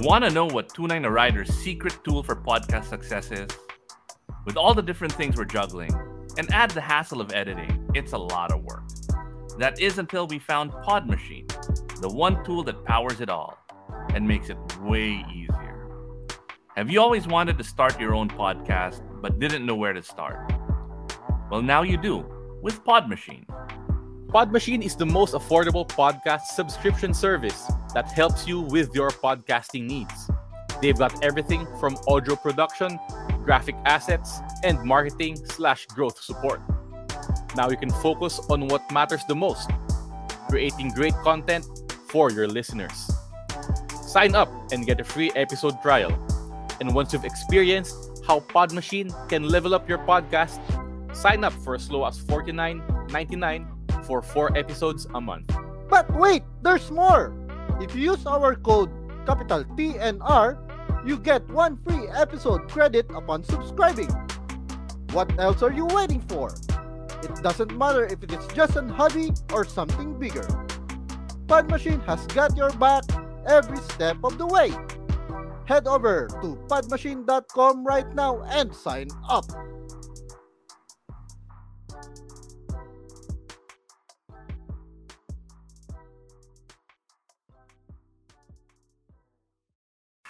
Want to know what 29 a Rider's secret tool for podcast success is? With all the different things we're juggling, and add the hassle of editing, it's a lot of work. That is until we found Pod Machine, the one tool that powers it all and makes it way easier. Have you always wanted to start your own podcast but didn't know where to start? Well, now you do with Pod Machine. Pod Machine is the most affordable podcast subscription service that helps you with your podcasting needs. They've got everything from audio production, graphic assets, and marketing slash growth support. Now you can focus on what matters the most creating great content for your listeners. Sign up and get a free episode trial. And once you've experienced how Podmachine can level up your podcast, sign up for as low as $49.99 for four episodes a month. But wait, there's more! If you use our code capital TNR, you get one free episode credit upon subscribing. What else are you waiting for? It doesn't matter if it is just a hobby or something bigger. Pod Machine has got your back every step of the way. Head over to podmachine.com right now and sign up.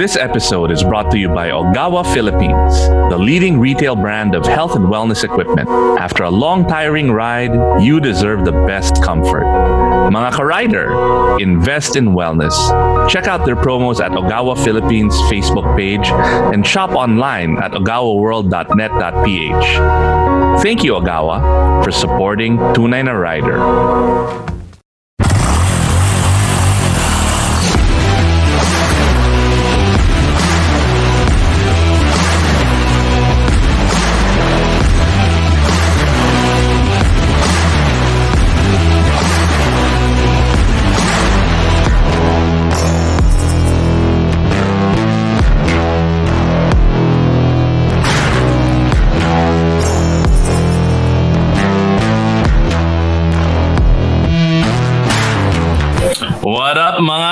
This episode is brought to you by Ogawa Philippines, the leading retail brand of health and wellness equipment. After a long, tiring ride, you deserve the best comfort. Mga ka-rider, invest in wellness. Check out their promos at Ogawa Philippines Facebook page and shop online at ogawaworld.net.ph. Thank you, Ogawa, for supporting Tunay na Rider.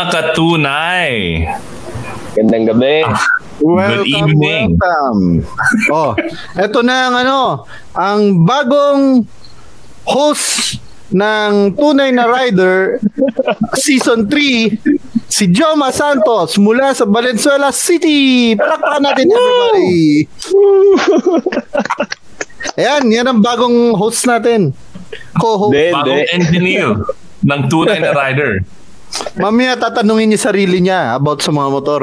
Up mga katunay? Gandang gabi. Good evening. welcome. Oh, eto na ang ano, ang bagong host ng Tunay na Rider Season 3 si Joma Santos mula sa Valenzuela City. Palakpakan natin everybody. Ayan, yan ang bagong host natin. Co-host. Hindi. Bagong engineer ng Tunay na Rider. Mamaya tatanungin niya sarili niya about sa mga motor.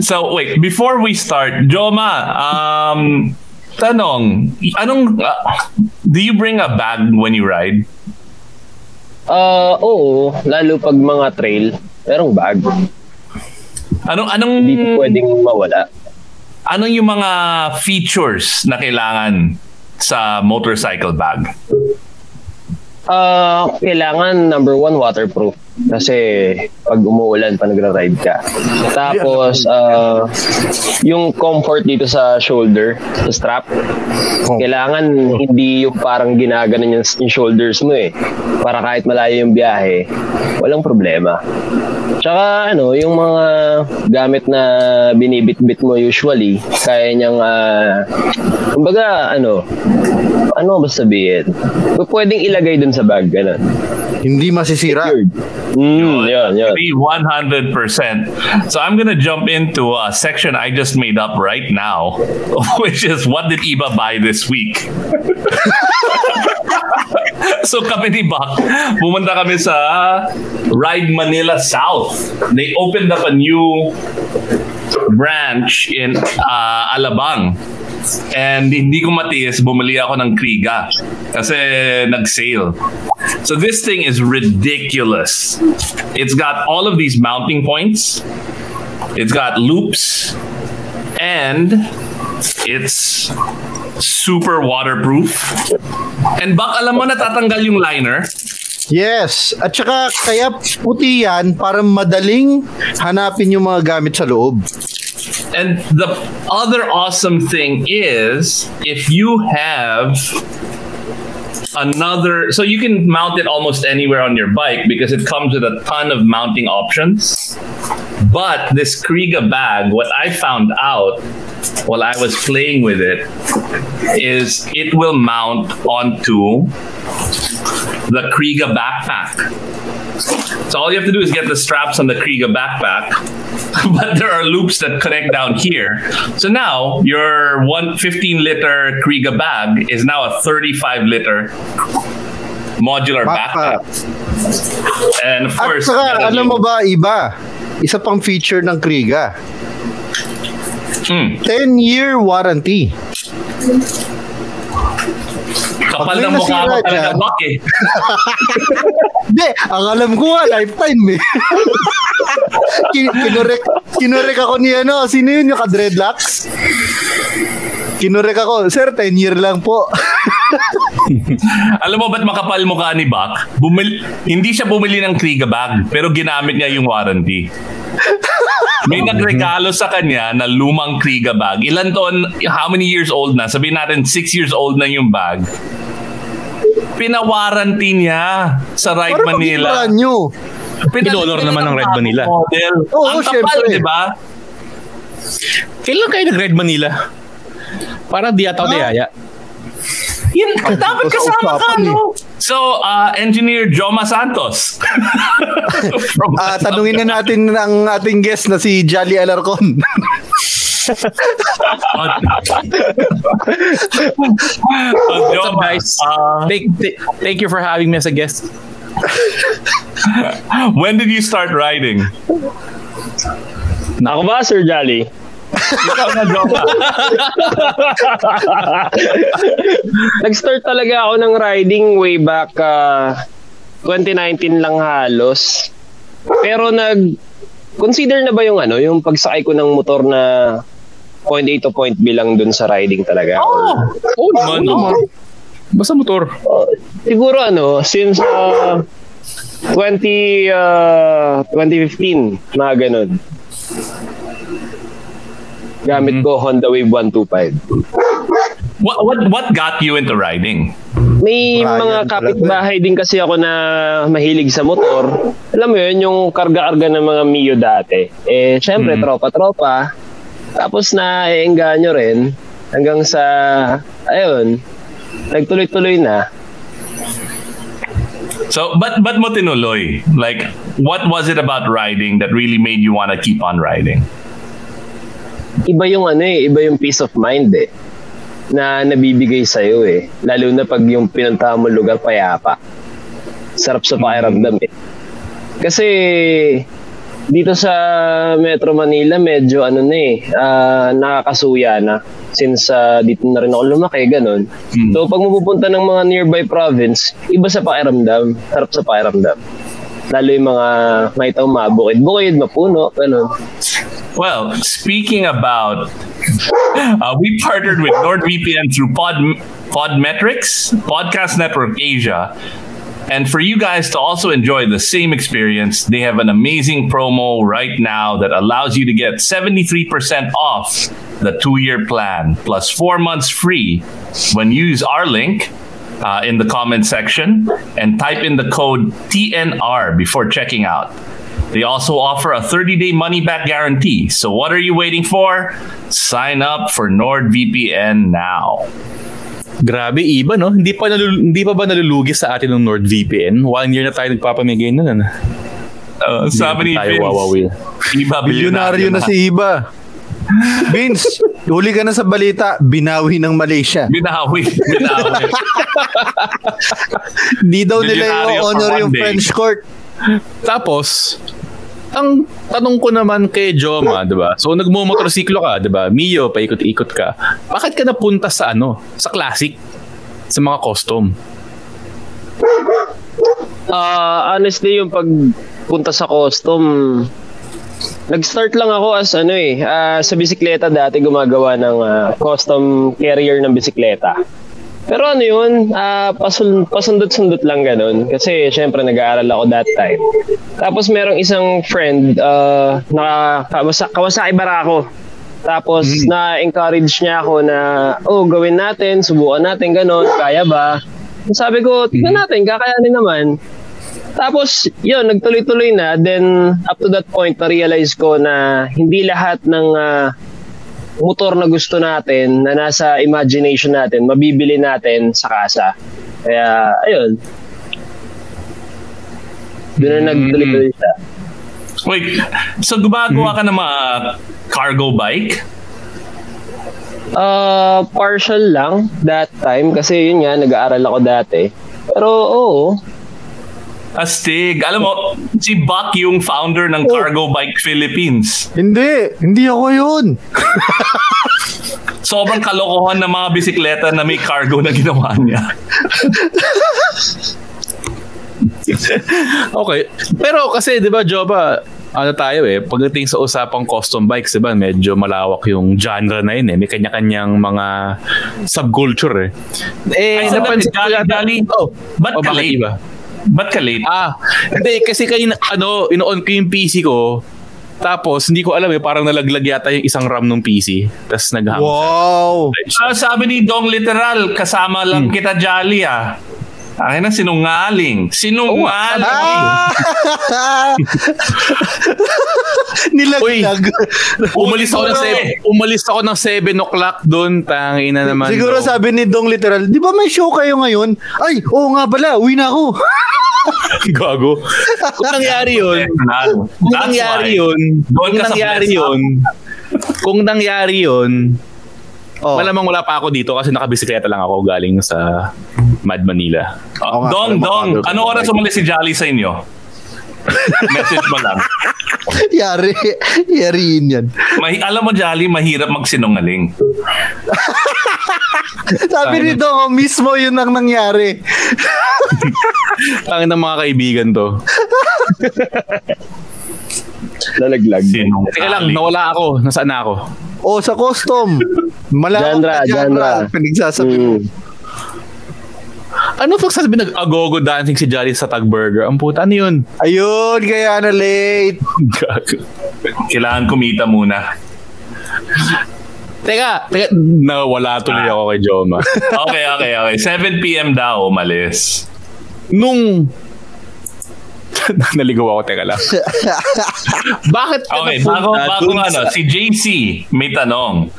So wait, before we start, Joma, um, tanong, anong, uh, do you bring a bag when you ride? Ah, oo, lalo pag mga trail, merong bag. Anong, anong, Hindi pwedeng mawala. anong yung mga features na kailangan sa motorcycle bag? Ah, kailangan number one waterproof kasi pag umuulan pa nagra-ride ka. Tapos ah, yung comfort dito sa shoulder, sa strap. Kailangan hindi yung parang ginaganon yung, yung shoulders mo eh. Para kahit malayo yung biyahe, walang problema. Tsaka ano, yung mga gamit na binibit-bit mo usually, kaya niyang uh, kumbaga ano, ano ba sabihin? Pwedeng ilagay dun sa bag, ganun. Hindi masisira. Secured. Mm, yun, yun. Agree 100%. So I'm gonna jump into a section I just made up right now, which is what did Iba buy this week? so kami ni Bak, pumunta kami sa Ride Manila South. They opened up a new branch in uh, Alabang. And hindi ko matiis, bumili ako ng Kriga. Kasi nag-sale. So this thing is ridiculous. It's got all of these mounting points. It's got loops. And it's super waterproof. And bak, alam mo natatanggal yung liner. Yes. At saka kaya puti yan para madaling hanapin yung mga gamit sa loob. And the other awesome thing is if you have another so you can mount it almost anywhere on your bike because it comes with a ton of mounting options. But this Kriega bag, what I found out while I was playing with it is it will mount onto the Kriega backpack. So all you have to do is get the straps on the Kriega backpack, but there are loops that connect down here. So now your one 15 liter Kriega bag is now a 35 liter modular backpack. Backpack. And of At course, saka, meron alam yung- mo ba, iba. Isa pang feature ng Kriega. Hmm. 10-year warranty. Kapal ng mukha mo talaga, Bak eh. Hindi, ang alam ko nga, lifetime eh. Kin- kinurek, kinurek ako ni ano, sino yun yung ka-dreadlocks? Kinurek ako, sir, 10 year lang po. Alam mo ba't makapal mukha ni Bak? Bumil hindi siya bumili ng Kriega bag, pero ginamit niya yung warranty. May nagregalo sa kanya na lumang Kriega bag. Ilan taon, how many years old na? Sabihin natin, 6 years old na yung bag. Pinawarranty niya sa Ride Para Manila. maging brand new. Pinolor naman ng Ride Manila. Model. Oo, Ang kapal, di ba? Kailan kayo nag-Red Manila? Parang di ata ako dayaya. Yan, dapat Sa kasama ka, usapan eh. no? So, uh, Engineer Joma Santos. From Ah, tanungin na natin ang ating guest na si Jolly Alarcon. What's up, guys? Thank, th- thank you for having me as a guest. when did you start riding? Ako ba, Sir Jolly? Ikaw na, Joma. Nag-start talaga ako ng riding way back ah, 2019 lang halos. Pero nag consider na ba yung ano, yung pagsakay ko ng motor na point A to point B lang dun sa riding talaga? Or- Oo naman. Oo. Basta motor. Oh, siguro ano, since uh, 20 uh, 2015, mga ganun. Gamit ko Honda Wave 125. what, what, what got you into riding? May Brian mga kapitbahay din kasi ako na mahilig sa motor. Alam mo yun, yung karga-karga ng mga Mio dati. Eh, syempre, Mhm. tropa-tropa. Tapos na nyo rin hanggang sa, ayun, nagtuloy-tuloy na. So, but but mo tinuloy? Like, what was it about riding that really made you want to keep on riding? Iba yung ano eh, iba yung peace of mind eh na nabibigay sa'yo eh. Lalo na pag yung pinuntahan mo lugar payapa. Sarap sa pakiramdam eh. Kasi dito sa Metro Manila medyo ano na eh, ah, nakakasuya na. Since ah, dito na rin ako lumaki, ganun. Hmm. So pag mapupunta ng mga nearby province, iba sa pakiramdam. Sarap sa pakiramdam. Lalo yung mga makita mo mabukid-bukid, mapuno, ganun. Well, speaking about, uh, we partnered with NordVPN through Pod Podmetrics, Podcast Network Asia. And for you guys to also enjoy the same experience, they have an amazing promo right now that allows you to get 73% off the two year plan plus four months free when you use our link uh, in the comment section and type in the code TNR before checking out. They also offer a 30 day money back guarantee. So, what are you waiting for? Sign up for NordVPN now. Grabe, iba no? Hindi pa, nalul- hindi pa ba nalulugi sa atin ng NordVPN? One year na tayo nagpapamigay na ano? Uh, sabi ni tayo Vince, wawawil. Iba Bilyonaryo na si Iba. Vince, huli ka na sa balita, binawi ng Malaysia. Binawi. Binawi. Di daw nila Bilyonaryo yung for honor one yung day. French court. Tapos, ang tanong ko naman kay Joma, 'di ba? So nagmo-motorsiklo ka, 'di ba? Mio, paikot-ikot ka. Bakit ka napunta sa ano? Sa classic? Sa mga custom? Ah, honestly, yung pagpunta sa custom, nag-start lang ako as ano eh, ah, sa bisikleta dati gumagawa ng ah, custom carrier ng bisikleta. Pero ano yun, ah, pasul, pasundot-sundot lang ganun. Kasi syempre nag-aaral ako that time. Tapos merong isang friend, uh, na Kawasa, Kawasaki Barako. Tapos na-encourage niya ako na, oh, gawin natin, subukan natin, ganun, kaya ba? Sabi ko, tignan natin, kakayanin naman. Tapos, yun, nagtuloy-tuloy na. Then, up to that point, na-realize ko na hindi lahat ng ah, motor na gusto natin, na nasa imagination natin, mabibili natin sa kasa. Kaya, ayun. Doon na nagtuloy-tuloy siya. Wait, so gumagawa ka ng mga cargo bike? Uh, partial lang that time kasi yun nga, nag-aaral ako dati. Pero oo, Astig. Alam mo, si Buck yung founder ng Cargo Bike Philippines. Hindi, hindi ako yun. Sobrang kalokohan ng mga bisikleta na may cargo na ginawa niya. Okay. Pero kasi, di ba, Joba, ano tayo eh, pagdating sa usapang custom bikes, di ba, medyo malawak yung genre na yun eh. May kanya-kanyang mga subculture eh. Eh, Ay, napansin ko yata-. Oh, Ba't oh, ka bakit late? iba? Ba't ka late? Ah, hindi, kasi kayo, ano, ino-on ko yung PC ko, tapos, hindi ko alam eh, parang nalaglag yata yung isang RAM ng PC. Tapos nag-hang. Wow. Ah, sabi ni Dong Literal, kasama Hmm. lang kita Jolly ah. Akin na sinungaling. Sinungaling. Ah! Nilaglag. Umalis ako ng Siguro 7, umalis ako ng 7 o'clock doon, tangina naman. Siguro daw. sabi ni Dong literal, di ba may show kayo ngayon? Ay, oo nga pala, uwi na ako. Gago. Kung nangyari yun, kung That's nangyari why. yun, Doon kung nangyari yun, kung nangyari yun, Oh. malamang wala pa ako dito kasi nakabisikleta lang ako galing sa Mad Manila. Oh, nga, Dong, Dong, ano oras umalis si Jolly sa inyo? Message mo lang. Yari, yariin yan. Mahi- alam mo, Jolly, mahirap magsinungaling. Sabi ni Dong, oh, mismo yun ang nangyari. Tangin ng mga kaibigan to. Nalaglag. Sinungaling. Teka lang, nawala ako. Nasaan na ako? O, sa custom. Malawak Genre, na genre. genre. Pinagsasabi mo. Ano pag sasabi nag-agogo dancing si Jolly sa Tag Burger? Ang puta, ano yun? Ayun, kaya na late. Gago. Kailangan kumita muna. Teka, teka, nawala tuloy ako kay Joma. Okay, okay, okay. 7 p.m. daw, umalis. Nung naligaw ako, teka lang. Bakit ka Okay, bago, bago ano, si JC may tanong.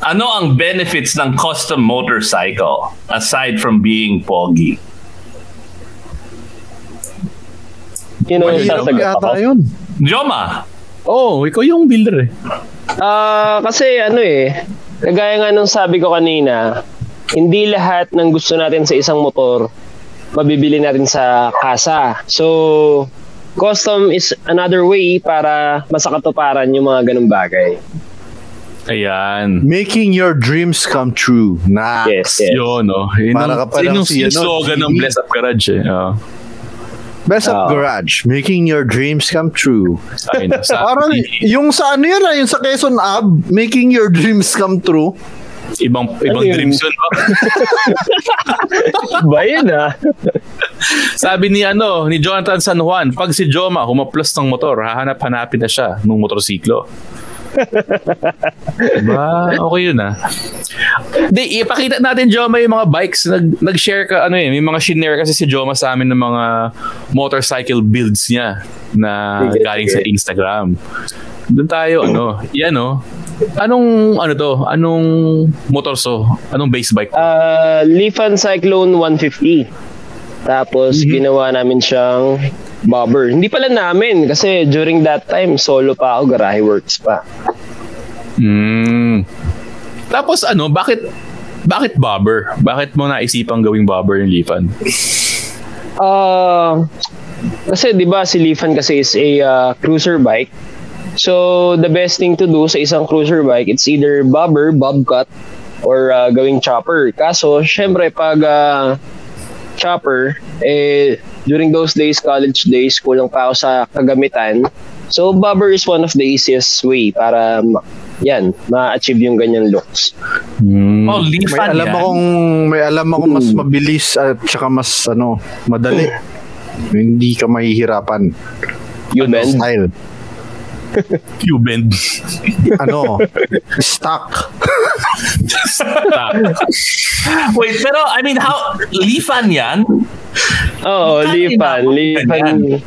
Ano ang benefits ng custom motorcycle aside from being pogi? Yun ang sasagot ako. yun. Joma, Oh, ikaw yung builder eh. Ah, kasi ano eh, kagaya nga nung sabi ko kanina, hindi lahat ng gusto natin sa isang motor mabibili natin sa kasa. So, custom is another way para masakatuparan yung mga ganung bagay. Ayan. Making your dreams come true. Nice. Yes, yes. Yun, no? Yun Para ka yun yung si, ano, slogan ng. Bless Up Garage eh. Oh. Best of Ah. Garage. Making your dreams come true. Ayun, sa, Parang yung sa ano yun ah, yung sa Quezon Ab, making your dreams come true. ibang ibang Ano yun? dreams yun. oh. Ba yun ah? Sabi ni ano, ni Jonathan San Juan, pag si Joma humaplos ng motor, hahanap-hanapin na siya ng motorsiklo. Diba? Okay yun ah. Di, ipakita natin Joma yung mga bikes. Nag, nag-share ka, ano eh, may mga shinare kasi si Joma sa amin ng mga motorcycle builds niya na Sige, galing sige. sa Instagram. Doon tayo, ano, yan oh. Anong, ano to? Anong motor so? Anong base bike? Ah, Lifan Cyclone 150. Tapos ginawa namin siyang bobber. Hindi pala namin kasi during that time solo pa ako, garahe works pa. Hmm. Tapos ano, bakit bakit bobber? Bakit mo naisipang gawing bobber yung Lifan? Ah, kasi 'di ba si Lifan kasi is a ah, cruiser bike. So the best thing to do sa isang cruiser bike, it's either bobber, bobcat or ah, gawing chopper. Kaso syempre pag ah, chopper eh during those days college days kulang pa ako sa kagamitan. So, bobber is one of the easiest way para yan, ma-achieve yung ganyan looks. Oh, May alam yan. akong may alam ako mas mabilis at saka mas ano, madali. Hindi ka mahihirapan. You bend. Style. Cuban. Ano? Stock. Wait, pero I mean, how, lifan yan? Oo, Lifan. ganyan?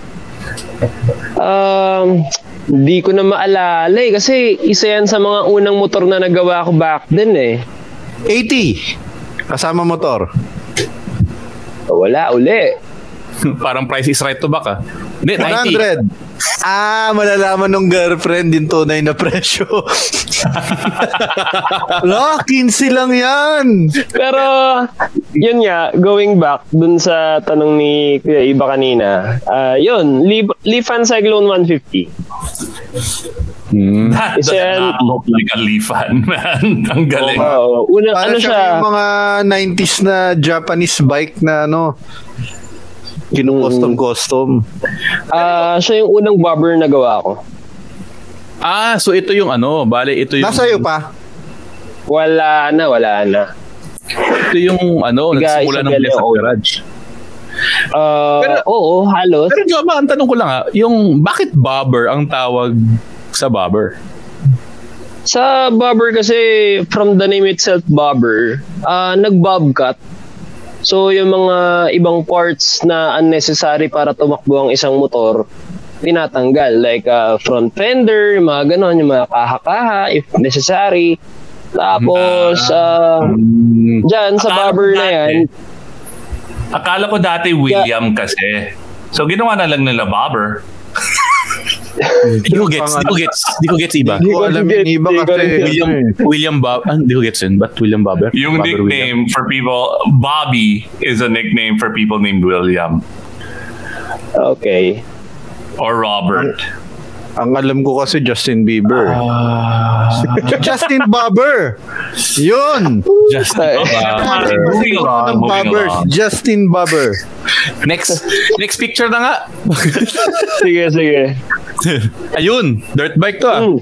Um, di ko na maalala eh. Kasi isa yan sa mga unang motor na nagawa ko back then eh. 80. Kasama motor. Wala uli. Parang price is right to back ah. Hindi, 90. 100. Ah, malalaman ng girlfriend din tunay na presyo. La, 15 lang yan. Pero, yun nga, going back dun sa tanong ni Kuya Iba kanina, ah yun, Li- Lifan Cyclone 150. That does not look like a lifan, man. Ang galing. Oo, una, Para ano siya siya, yung mga 90s na Japanese bike na ano, kinukustom-custom. ah siya yung unang bobber na gawa ko. Ah, so ito yung ano, bale ito yung Nasa iyo pa? Wala na, wala na. ito yung ano, Tiga, nagsimula ng Blessed Old. Garage. Ah, Pero- oo, halos. Pero Joma, ang tanong ko lang ah, yung bakit bobber ang tawag sa bobber? Sa bobber kasi, from the name itself, bobber, ah nag-bob cut. So, yung mga ibang parts na unnecessary para tumakbo ang isang motor, tinatanggal. Like ah, front fender, yung mga ganon, yung mga kaha-kaha, if necessary. Tapos, ah, dyan, sa ko na yan, Akala ko dati William kasi. So, ginawa na lang nila bobber. Di ko gets, di ko gets, di ko gets iba. Hindi ko alam yung iba Hindi kasi. William William Bob, ah, di ko gets yun, but William Bobber. Yung Bobber William. nickname for people, Bobby is a nickname for people named William okay. or Robert. Ang alam ko kasi Justin Bieber. Ah. Justin Bieber. Yun. Just Ay. Bobber. Moving along, Ng moving Bieber. along. Justin Bieber. next next picture na nga. Sige, sige. Ayun, dirt bike to ah. Hmm.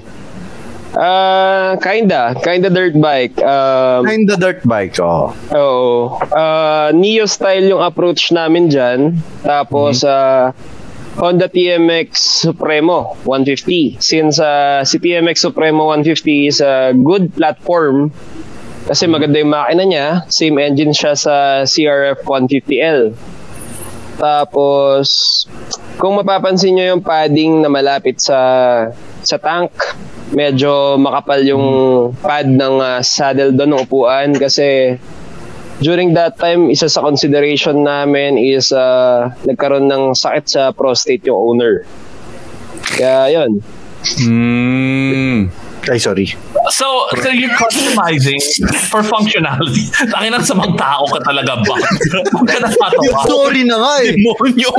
Ah, kinda. Kinda dirt bike. Um, Kinda dirt bike. Oh. Oo. Ah, Neo style yung approach namin dyan. Tapos, ah, Honda TMX Supremo 150. Since ah, si TMX Supremo 150 is a good platform, kasi maganda yung makina niya, same engine siya sa CRF 150L. Tapos, kung mapapansin nyo yung padding na malapit sa sa tank, medyo makapal yung pad ng ah, saddle doon ng upuan kasi during that time, isa sa consideration namin is uh, nagkaroon ng sakit sa prostate yung owner. Kaya yun. Hmm. Ay, sorry. So, so you're customizing for functionality. Tangin ang samang tao ka talaga ba? Huwag ka natatawa. Sorry na nga eh. Demonyo.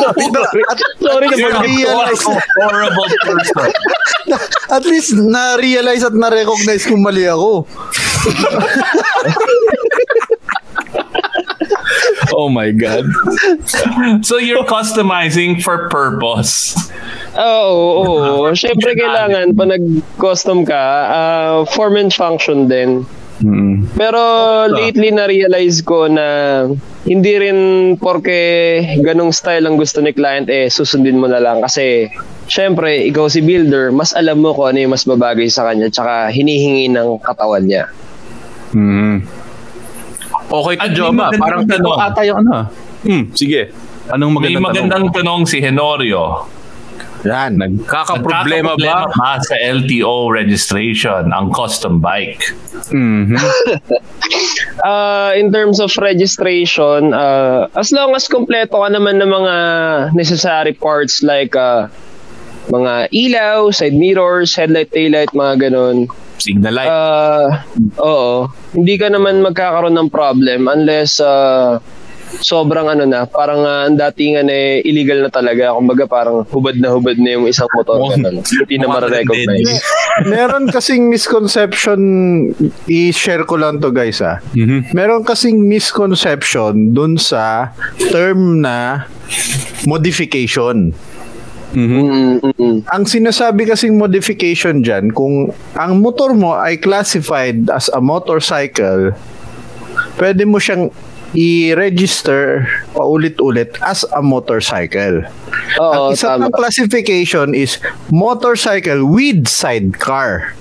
Sorry na horrible, horrible person. At least na-realize at na-recognize kung mali ako. Oh my God. So you're customizing for purpose. Oo, oo, oo. Siyempre kailangan pa nag-custom ka, ah, form and function din. Hmm. Pero lately na-realize ko na hindi rin porke ganong style ang gusto ni client eh susundin mo na lang kasi syempre ikaw si builder mas alam mo kung ano yung mas babagay sa kanya tsaka hinihingi ng katawan niya. Hmm. Okay to Joma, magandang parang tanong. tanong ata yung ano. Hmm, sige. Anong May magandang, magandang tanong si Henorio. Yan. tanong? Nagkakaproblema Nagkakaproblema ba? ba sa LTO registration ang custom bike? Mhm. Uh, in terms of registration, uh, as long as kompleto ka naman ng mga necessary parts like uh, mga ilaw, side mirrors, headlight, taillight, mga ganun. Signal light. Uh, oo. Hindi ka naman magkakaroon ng problem unless uh, sobrang ano na, parang uh, ang datingan eh illegal na talaga. Kumbaga parang hubad na hubad na yung isang motor. Ganun. Hindi na mukhang ma-recognize. Meron kasing misconception, i-share ko lang to guys ah. Mhm. Meron kasing misconception dun sa term na modification. Mm, mm, mm. Ang sinasabi kasing modification dyan, kung ang motor mo ay classified as a motorcycle, pwede mo siyang i-register paulit-ulit as a motorcycle. Oo, ang isa tama. pang classification is motorcycle with sidecar.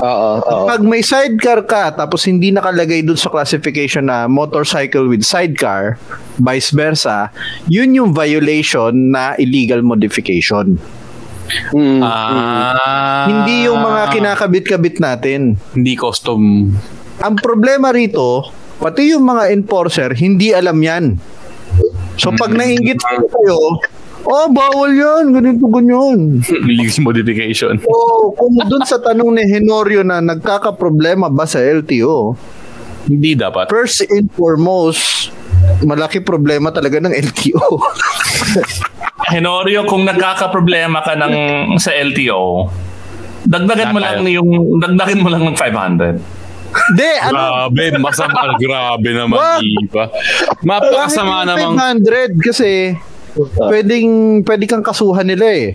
Oo, oo. Pag may sidecar ka tapos hindi nakalagay dun sa classification na motorcycle with sidecar, vice versa, yun yung violation na illegal modification. Mm, Ah. Hindi yung mga kinakabit-kabit natin. Hindi custom. Ang problema rito, pati yung mga enforcer, hindi alam yan. So pag nainggit kayo, oh, bawal yan, ganito, ganyan. Illegal modification. So, kung dun sa tanong ni Henorio na nagkakaproblema ba sa LTO, Hindi dapat. first and foremost, malaki problema talaga ng LTO. Henorio, kung nagkakaproblema ka ng sa LTO, dagdagan mo lang yung dagdagan mo lang ng 500. Hindi, ano, Grabe, masama. Grabe naman. Ipa. Mapakasama namang... 500 kasi pwedeng pwede kang kasuhan nila eh.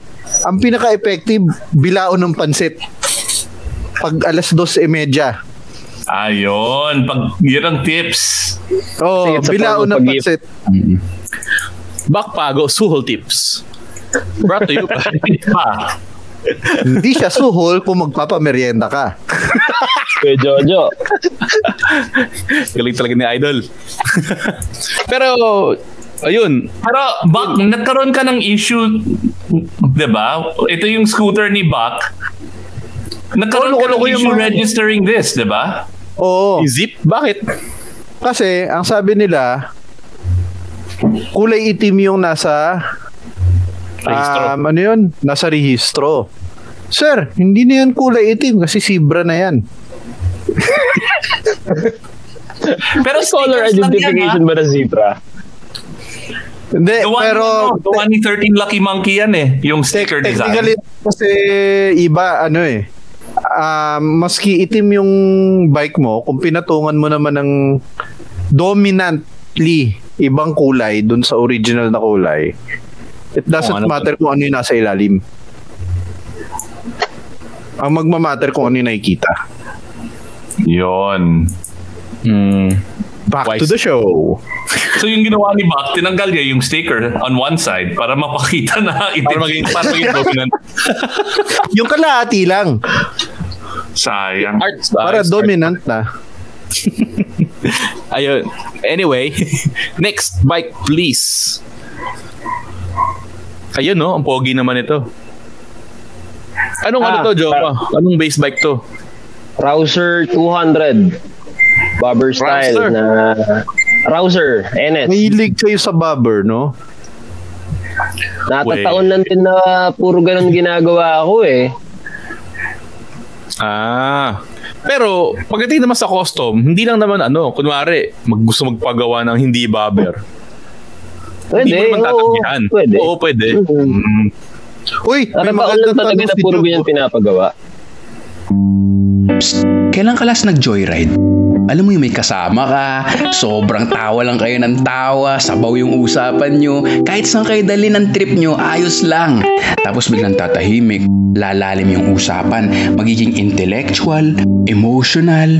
Ang pinaka-effective, bilao ng pansit. Pag alas 2.30. Ayun, pag yun ang tips. Oh, Kasi it's a bilao form ng pansit. Bakpago, suhol tips. Brought to you by... Pa. Hindi siya suhol kung magpapamerienda ka. Kuya Jojo. Galing talaga ni Idol. Pero, ayun. Pero Bak, nagkaroon ka ng issue, 'di ba? Ito yung scooter ni Bak. Nagkaroon ka Loko-loko ng yung issue mga- registering this, 'di ba? Oo. Zip? Bakit? Kasi, ang sabi nila, kulay itim yung nasa Registro. um, ano yun? Nasa rehistro. Sir, hindi na yan kulay itim kasi zebra na yan. Pero Color yan, identification ba ng zebra? Hindi, The one, pero ano, the one ni 13 Lucky Monkey yan eh, yung sticker design. technically kasi iba ano eh. Um, maski itim yung bike mo, kung pinatungan mo naman ng dominantly ibang kulay dun sa original na kulay, it doesn't Kung ano matter kung ano yung nasa ilalim. Ang magmamatter kung ano yung nakikita. Yon. Hmm. Back Wise. to the show. So yung ginawa ni Bak, tinanggal niya yung sticker on one side para mapakita na itim. Para maging, para maging dominant. yung kalahati lang. Sayang. Arts. Para arts, dominant na. Ayun. Anyway, next bike please. Ayun no, ang pogi naman ito. Anong ano Ah, to, Joma? Anong base bike to? Rouser 200. Bobber style Rouser. na Rouser NS. Mahilig kayo sa bobber, no? Natataon lang din na puro ganun ginagawa ako eh. Ah. Pero pagdating naman sa custom, hindi lang naman ano, kunwari, mag gusto magpagawa ng hindi bobber. Pwede, hindi mo naman oo, tatanggihan. pwede. Oo, pwede. Mhm. Mm. Uy, may magandang tanong na si puro Joe. ganyan pinapagawa. Kailan ka last nag-joyride? Alam mo yung may kasama ka, sobrang tawa lang kayo ng tawa, sabaw yung usapan nyo, kahit saan kayo dali ng trip nyo, ayos lang. Tapos biglang tatahimik, lalalim yung usapan, magiging intellectual, emotional.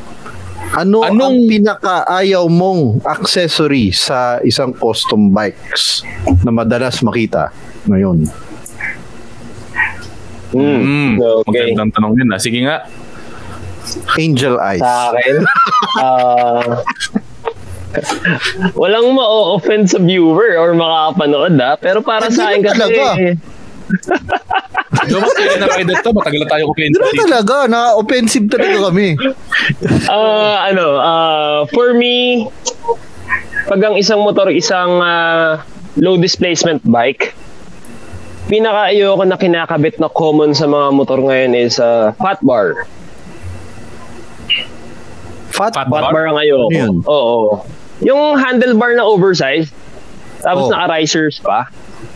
Ano ang Anong- pinakaayaw mong accessory sa isang custom bikes na madalas makita ngayon? Hmm. Mm. Okay. Magandang tanong yun ah. Sige nga. Angel Eyes. Sa akin, ah, walang ma-offend sa viewer or makakapanood ha. Pero para Hindi sa akin kasi, talaga. Joma, kaya na kayo dito. Matagal na tayo Hindi naman talaga, na-offensive talaga kami. ah, ano, ah, for me, pag ang isang motor, isang ah, low displacement bike, pinaka ayoko na kinakabit na common sa mga motor ngayon is uh, fat bar. Fat, Fat Fat bar? bar ang ayoko. Yun? Oo. Yung handlebar na oversized, tapos Oh. naka-risers pa.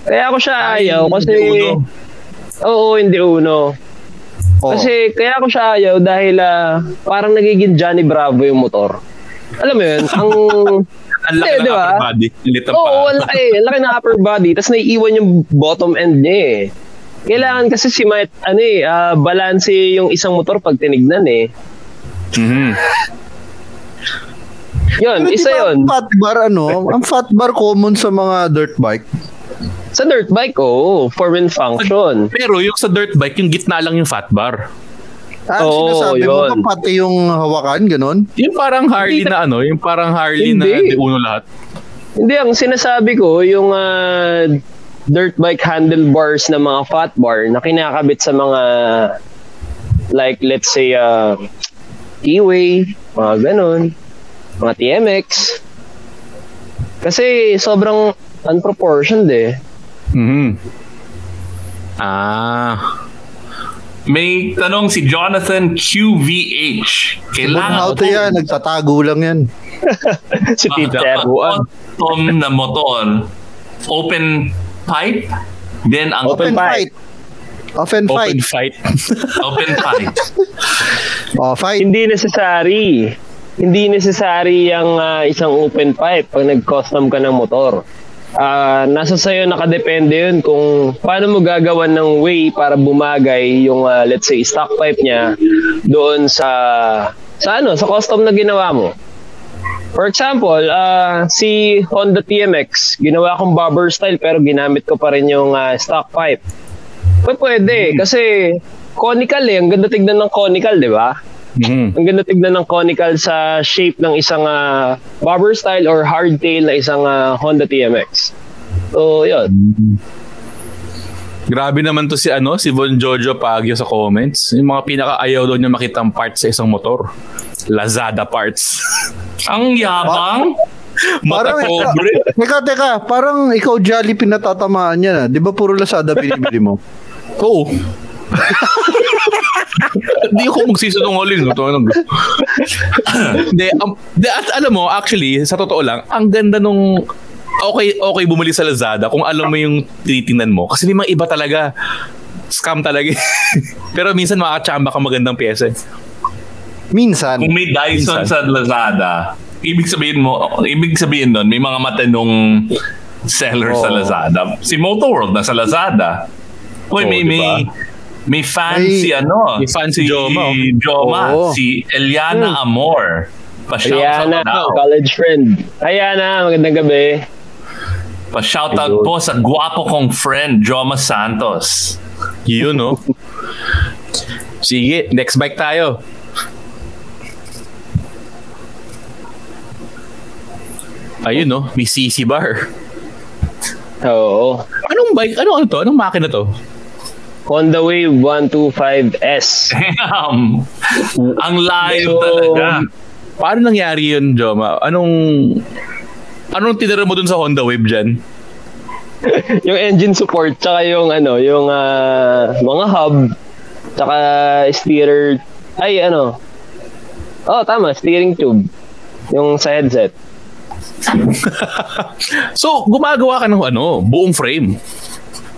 Kaya ako siya ayaw kasi... hindi uno. Oo, hindi uno. Oh. Kasi kaya ako siya ayaw dahil ah, parang nagiging Johnny Bravo yung motor. Alam mo yun, ang... Ang laki Hindi, ng upper body. Ang liit ng Oo, ang laki. Ang laki ng upper body. Tapos naiiwan yung bottom end niya eh. Kailangan kasi si Matt, ano eh, ah, balance yung isang motor pag tinignan eh. Mhm. Yun, Pero isa ba yun. Ang fat bar, ano? Ang fat bar common sa mga dirt bike. Sa dirt bike, oh, for wind function. Pero yung sa dirt bike, yung gitna lang yung fat bar. Ah, Oo, sinasabi mo yun. ba pati yung hawakan, ganun? Yung parang Harley Hindi na ano, yung parang Harley na Hindi. di uno lahat. Hindi, ang sinasabi ko, yung ah, dirt bike handlebars na mga fat bar na kinakabit sa mga like let's say uh, T-Way, mga ganun, mga TMX. Kasi sobrang unproportioned eh. Mhm. Ah. May tanong si Jonathan QVH. Kailangan How to yan? Nagtatago lang yan. Si Peter. bottom na motor, open pipe, then ang Open Open fight. Open fight. Open fight. open pipe. Oh, fight. Hindi necessary. Hindi necessary ang ah, isang open pipe pag nag-custom ka ng motor. Ah, nasa sayo nakadepende yun kung paano mo gagawan ng way para bumagay yung ah, let's say stock pipe niya doon sa sa ano sa custom na ginawa mo. For example, ah, si Honda TMX, ginawa kong bobber style pero ginamit ko pa rin yung ah, stock pipe. Pwede, pwede kasi conical eh. Ang ganda tignan ng conical, di ba? Mhm. Ang ganda tignan ng conical sa shape ng isang ah, bobber style or hardtail na isang ah, Honda TMX. So, yun. Grabe naman to si ano, si Von Jojo Pagyo sa comments. Yung mga pinaka-ayaw daw niya makitang parts sa isang motor. Lazada parts. ang yabang. Parang, Mata pobre. teka, teka, parang ikaw jolly pinatatamaan ah. Di ba puro Lazada binibili mo? Oo. Hindi ako magsisinungaling. Ito anong Hindi, um, di, at alam mo, actually, sa totoo lang, ang ganda nung okay okay bumili sa Lazada kung alam mo yung tinitingnan mo. Kasi may mga iba talaga. Scam talaga. Pero minsan makachamba ka magandang pyesa. Minsan. Kung may Dyson Minsan. sa Lazada, ibig sabihin mo, ibig sabihin nun, may mga matanong seller sa Oo. Lazada. Si Moto World na sa Lazada. Uy, Oo, may, diba? may, may fan May- si ano, may fan si Joma, oh. Joma, Oo. si Eliana Amor. Pa-shout Ayana, out college friend. Ayana, magandang gabi. Pa-shout out po sa gwapo kong friend, Joma Santos. Yun, no? Sige, next bike tayo. Ayun, no? May CC bar. Oo. Anong bike? Ano ano to? Anong makina to? Honda Wave 125S. Damn! Ang layo So, talaga. Paano nangyari yun, Joma? Anong... Anong tinira mo dun sa Honda Wave dyan? yung engine support tsaka yung ano, yung ah, mga hub tsaka steerer ay ano. Oh, tama, steering tube. Yung sa headset. So, gumagawa ka ng ano, buong frame.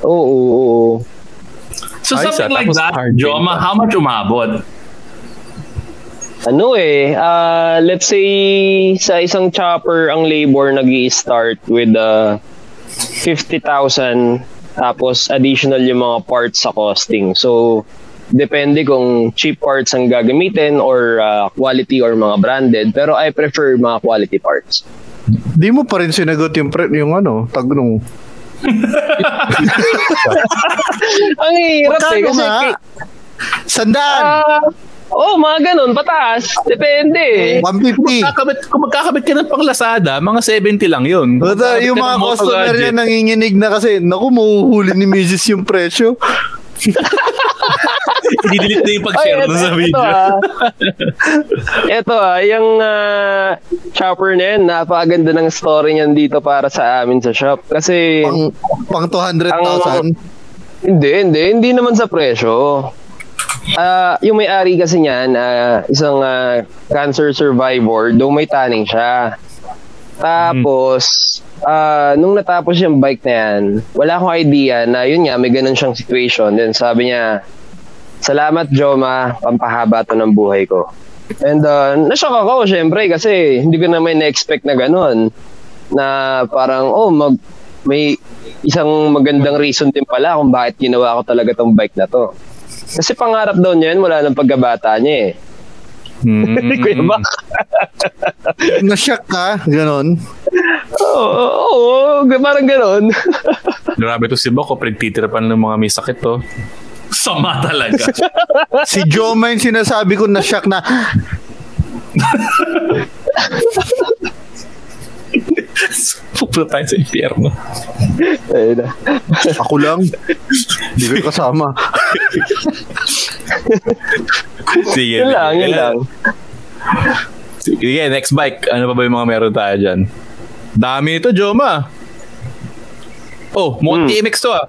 Oo, oo, oo. So Ay, something sa- like that, Joma, how much umabot? Ano eh, ah, let's say sa isang chopper ang labor nag start with uh, 50,000 tapos additional yung mga parts sa costing. So, depende kung cheap parts ang gagamitin or ah, quality or mga branded. Pero I prefer mga quality parts. Di mo pa rin sinagot yung, pre- yung ano, tag nung... Ang hirap eh, Magkano kasi... nga? Sandaan! Ah, oh, mga ganun, pataas. Depende eh. 150. Magkakabit, kung magkakabit ka ng pang Lazada, mga 70 lang yun. Bata, yung mga customer niya nanginginig na kasi, naku, mahuhuli ni Mrs. yung presyo. I-delete na yung pag-share Ay, nun sa video. Ito ah. ito ah, yung ah, chopper na yun, napakaganda ng story niyan dito para sa amin sa shop. Kasi, Pang, pang 200,000. Hindi, hindi. Hindi naman sa presyo. Ah, yung may-ari kasi niyan, ah, isang ah, cancer survivor, though may tanning siya. Tapos, ah, nung natapos yung bike na yan, wala akong idea na yun nga, may ganun siyang situation. Then sabi niya, Salamat, Joma. Pampahaba to ng buhay ko. And uh, nashock ako, syempre, kasi hindi ko naman na-expect na ganun. Na parang, oh, mag, may isang magandang reason din pala kung bakit ginawa ko talaga tong bike na to. Kasi pangarap daw niya yun, wala nang pagkabata niya eh. Mm. Kuya Bak. Na-shock ka? Ganon. Oo, oo, oo, parang ganon. Grabe to si Bako, pinagtitirapan ng mga may sakit to. Sama talaga. Si Joma yung sinasabi ko na-shock na, Pupunta tayo sa impyerno. Ayun na. ako lang. Hindi ko kasama. Sige. Yun lang, yun lang. Sige, next bike. Ano pa ba yung mga meron tayo dyan? Dami nito, Joma. Oh, mukhang Hmm. TMX to ah.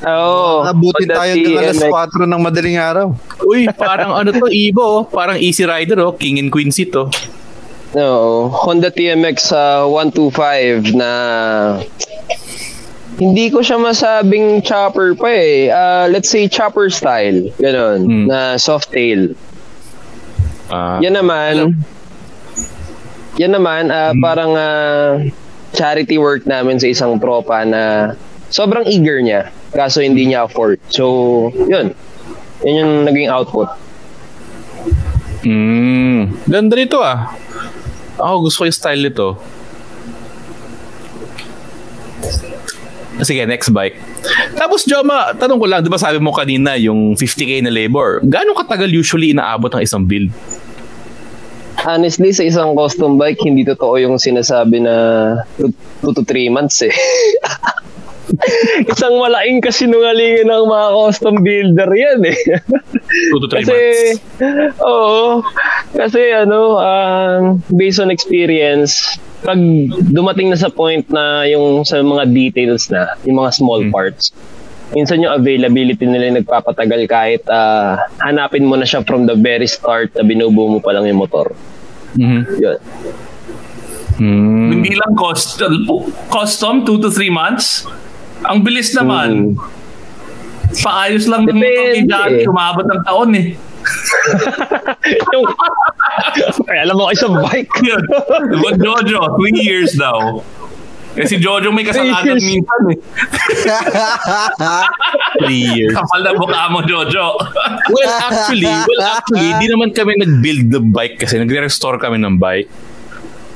Oo. Abutin Honda tayo ng alas TMX. 4 ng madaling araw. Uy, parang ano to, oh. Parang Easy Rider oh. King and Queen seat oh. No, Honda TMX uh, 125 na hindi ko siya masabing chopper pa eh. Ah, let's say chopper style. Ganon. Hmm. Na soft tail. Ah, Yan naman, yan naman, ah, parang ah, charity work namin sa isang tropa na sobrang eager niya. Kaso hindi niya afford. So, yun. Yun yung naging output. Mm, ganda nito ah. Ako gusto ko yung style nito. Sige, next bike. Tapos, Joma, tanong ko lang, di ba sabi mo kanina yung 50k na labor, gaano katagal usually inaabot ang isang build? Honestly, sa isang custom bike, hindi totoo yung sinasabi na 2 to 3 months eh. isang malaking kasinungalingan ng mga custom builder yan eh. 2 to 3 kasi, months. oo, kasi ano, ah, based on experience, pag dumating na sa point na yung sa mga details na, yung mga small Hmm. parts, minsan yung availability nila yung nagpapatagal kahit ah, hanapin mo na siya from the very start na binubuo mo pa lang yung motor. Mhm. Yun. Hmm. Hindi lang cost, custom, 2 to 3 months. Ang bilis naman. Paayos lang ng Depende. Johnny. Umabot ng taon eh. yung, ay, alam mo, isang bike. Yun. Diba, Jojo, 3 years daw. Kasi Jojo may kasalanan Three minsan eh. 3 years. Kapal na mukha mo, Jojo. Well, actually, well, actually, di naman kami nag-build the bike kasi nagre-restore kami ng bike.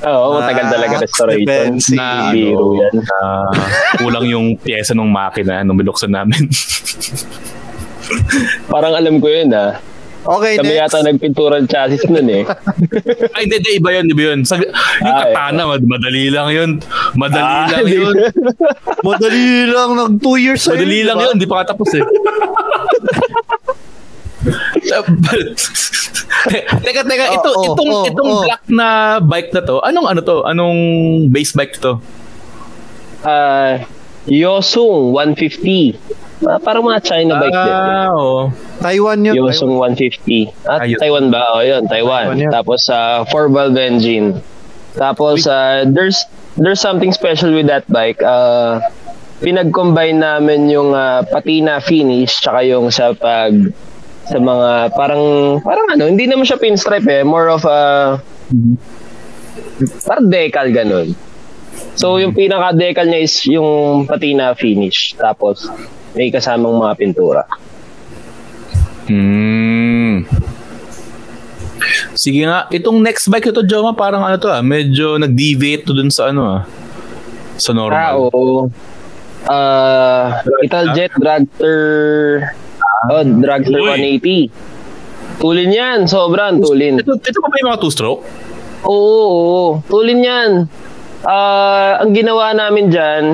Oo, matagal talaga restoration. Na, Biro ano, yan. na kulang yung pyesa ng makina nung binuksan namin. Parang alam ko yun ah. Okay, Kami next. yata nagpintura ng chassis nun eh. Ay, hindi, hindi, iba yun, iba yun. Sa, yung Ah, katana, mad- madali lang yun. Madali Ah, lang yun. Madali lang, nag 2 years sa'yo, Madali lang yun, di pa katapos eh. teka, teka, ito, Oh, oh, itong, oh, itong oh. black na bike na to, anong ano to? Anong base bike to? Ah, Yosung 150. Ah, parang mga China bike din. Ah, oo. Taiwan yun. Yosung 150. Ah, Ah, yun. Taiwan ba? O yun, Taiwan. Taiwan yun. Tapos sa 4 valve engine. Tapos ah, there's there's something special with that bike. Uh, pinag-combine namin yung ah, patina finish tsaka yung sa pag sa mga parang parang ano, hindi naman siya pinstripe eh, more of a parang decal ganun. So yung pinaka decal niya is yung patina finish tapos may kasamang mga pintura. Hmm. Sige nga, itong next bike ito, Joma, parang ano to ah, medyo nag-deviate to dun sa ano ah, sa Ah, normal. oo. Ah, Italjet Dragster oh, Dragster Uy. 180. Tulin yan, sobrang tulin. Ito, ito pa ba yung mga two-stroke? Oo, oo, tulin yan. Ah, ang ginawa namin diyan,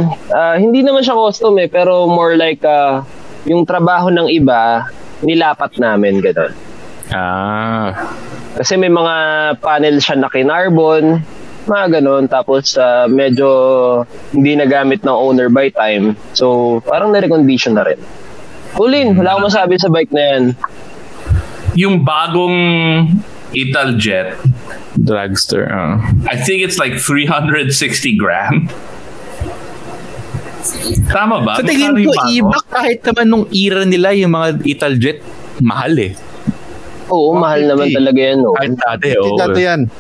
hindi naman siya custom eh, pero more like ah, yung trabaho ng iba, nilapat namin gano'n. Ah. Kasi may mga panel siya na kinarbon, mga ganun. Tapos ah, medyo hindi nagamit ng owner by time. So parang na-recondition na rin. Ulin, wala akong masabi sa bike na yan. Yung bagong Italjet, Dragster. ah. I think it's like 360 grand. Tama ba? Sa tingin ko, iba kahit naman nung era nila, yung mga Italjet, mahal eh. Oo, mahal naman talaga yan. Oh. Kahit dati, oo. Dati yan.